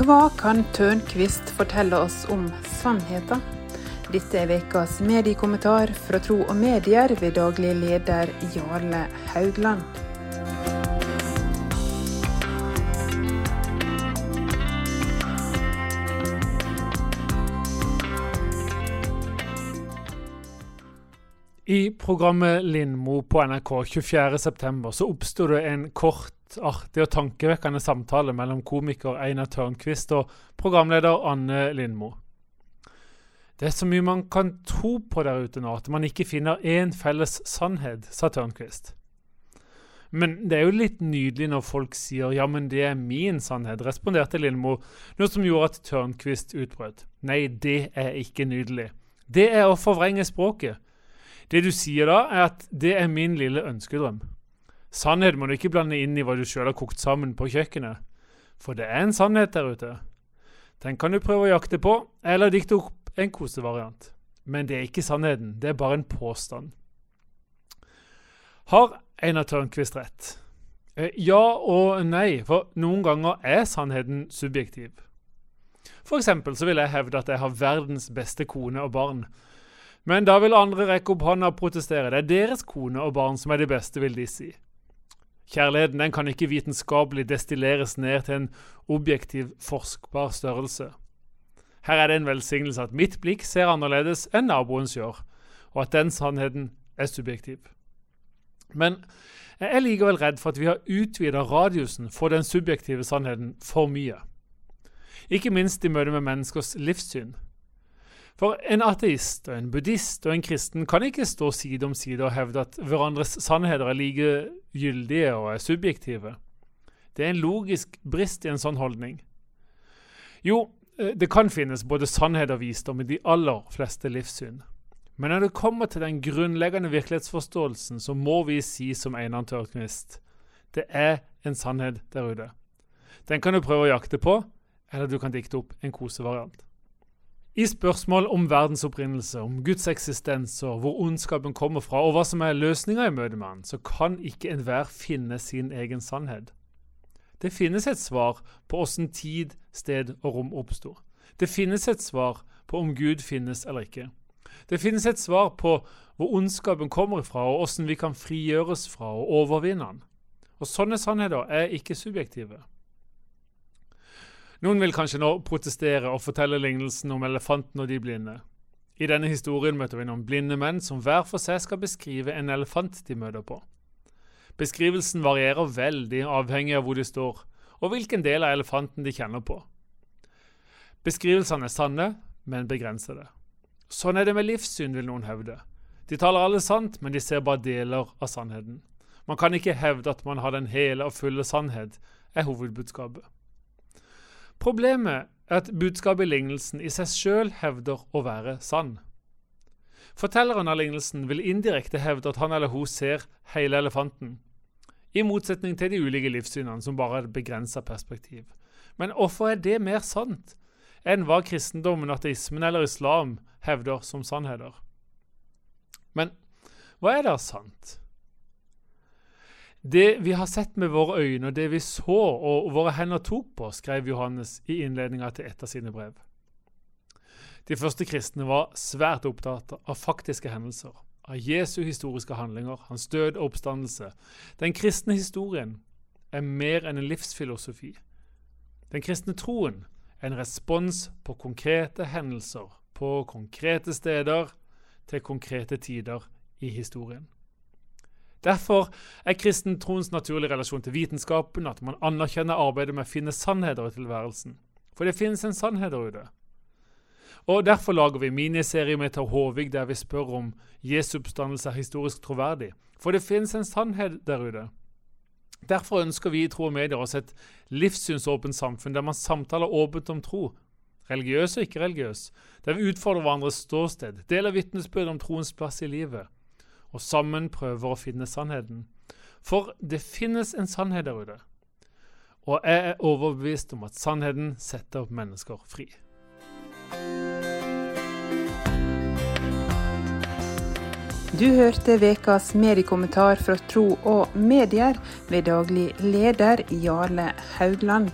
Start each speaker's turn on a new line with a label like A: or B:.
A: Hva kan Tørnquist fortelle oss om sannheten? Dette er ukas mediekommentar fra Tro og Medier ved daglig leder Jarle Haugland.
B: I programmet Lindmo på NRK 24.9 så oppsto det en kort, artig og tankevekkende samtale mellom komiker Einar Tørnquist og programleder Anne Lindmo. Det er så mye man kan tro på der ute nå, at man ikke finner én felles sannhet, sa Tørnquist. Men det er jo litt nydelig når folk sier 'ja, men det er min sannhet', responderte Lindmo, noe som gjorde at Tørnquist utbrøt. Nei, det er ikke nydelig. Det er å forvrenge språket. Det du sier da, er at det er min lille ønskedrøm. Sannhet må du ikke blande inn i hva du sjøl har kokt sammen på kjøkkenet. For det er en sannhet der ute. Den kan du prøve å jakte på, eller dikte opp en kosevariant. Men det er ikke sannheten, det er bare en påstand. Har Einar Tørnquist rett? Eh, ja og nei, for noen ganger er sannheten subjektiv. For eksempel så vil jeg hevde at jeg har verdens beste kone og barn, men da vil andre rekke opp hånda og protestere. Det er deres kone og barn som er de beste, vil de si. Kjærligheten den kan ikke vitenskapelig destilleres ned til en objektiv, forskbar størrelse. Her er det en velsignelse at mitt blikk ser annerledes enn naboens gjør, og at den sannheten er subjektiv. Men jeg er likevel redd for at vi har utvida radiusen for den subjektive sannheten for mye. Ikke minst i møte med menneskers livssyn. For en ateist, og en buddhist og en kristen kan ikke stå side om side og hevde at hverandres sannheter er like gyldige og er subjektive. Det er en logisk brist i en sånn holdning. Jo, eh, det kan finnes både sannhet og visdom i de aller fleste livssyn. Men når det kommer til den grunnleggende virkelighetsforståelsen, så må vi si som Einar Tørknist det er en sannhet der ute. Den kan du prøve å jakte på, eller du kan dikte opp en kosevariant. I spørsmål om verdens opprinnelse, om Guds eksistens og hvor ondskapen kommer fra, og hva som er løsninga i møte med han, så kan ikke enhver finne sin egen sannhet. Det finnes et svar på åssen tid, sted og rom oppstår. Det finnes et svar på om Gud finnes eller ikke. Det finnes et svar på hvor ondskapen kommer fra, og åssen vi kan frigjøres fra og overvinne den. Og Sånne sannheter er ikke subjektive. Noen vil kanskje nå protestere og fortelle lignelsen om elefanten og de blinde. I denne historien møter vi noen blinde menn som hver for seg skal beskrive en elefant de møter på. Beskrivelsen varierer veldig avhengig av hvor de står, og hvilken del av elefanten de kjenner på. Beskrivelsene er sanne, men begrensede. Sånn er det med livssyn, vil noen hevde. De taler alle sant, men de ser bare deler av sannheten. Man kan ikke hevde at man har den hele og fulle sannhet, er hovedbudskapet. Problemet er at budskapet i lignelsen i seg sjøl hevder å være sann. Fortelleren av lignelsen vil indirekte hevde at han eller hun ser hele elefanten, i motsetning til de ulike livssynene som bare har et begrensa perspektiv. Men hvorfor er det mer sant enn hva kristendommen, ateismen eller islam hevder som sannheter? Men hva er da sant? Det vi har sett med våre øyne, og det vi så og våre hender tok på, skrev Johannes i innledninga til et av sine brev. De første kristne var svært opptatt av faktiske hendelser, av Jesu historiske handlinger, hans død og oppstandelse. Den kristne historien er mer enn en livsfilosofi. Den kristne troen er en respons på konkrete hendelser, på konkrete steder, til konkrete tider i historien. Derfor er kristen troens naturlige relasjon til vitenskapen at man anerkjenner arbeidet med å finne sannheter i tilværelsen. For det finnes en sannhet der ute. Og Derfor lager vi miniserie med Tar Håvig der vi spør om Jesu oppstandelse er historisk troverdig. For det finnes en sannhet der ute. Derfor ønsker vi i Tro og Medier oss et livssynsåpent samfunn der man samtaler åpent om tro, religiøs og ikke religiøs, der vi utfordrer hverandres ståsted, deler vitnesbyrd om troens plass i livet og sammen prøver å finne sannheten. For det finnes en sannhet der ute, og jeg er overbevist om at sannheten setter mennesker fri.
A: Du hørte ukas mediekommentar fra Tro og Medier ved daglig leder Jarle Haugland.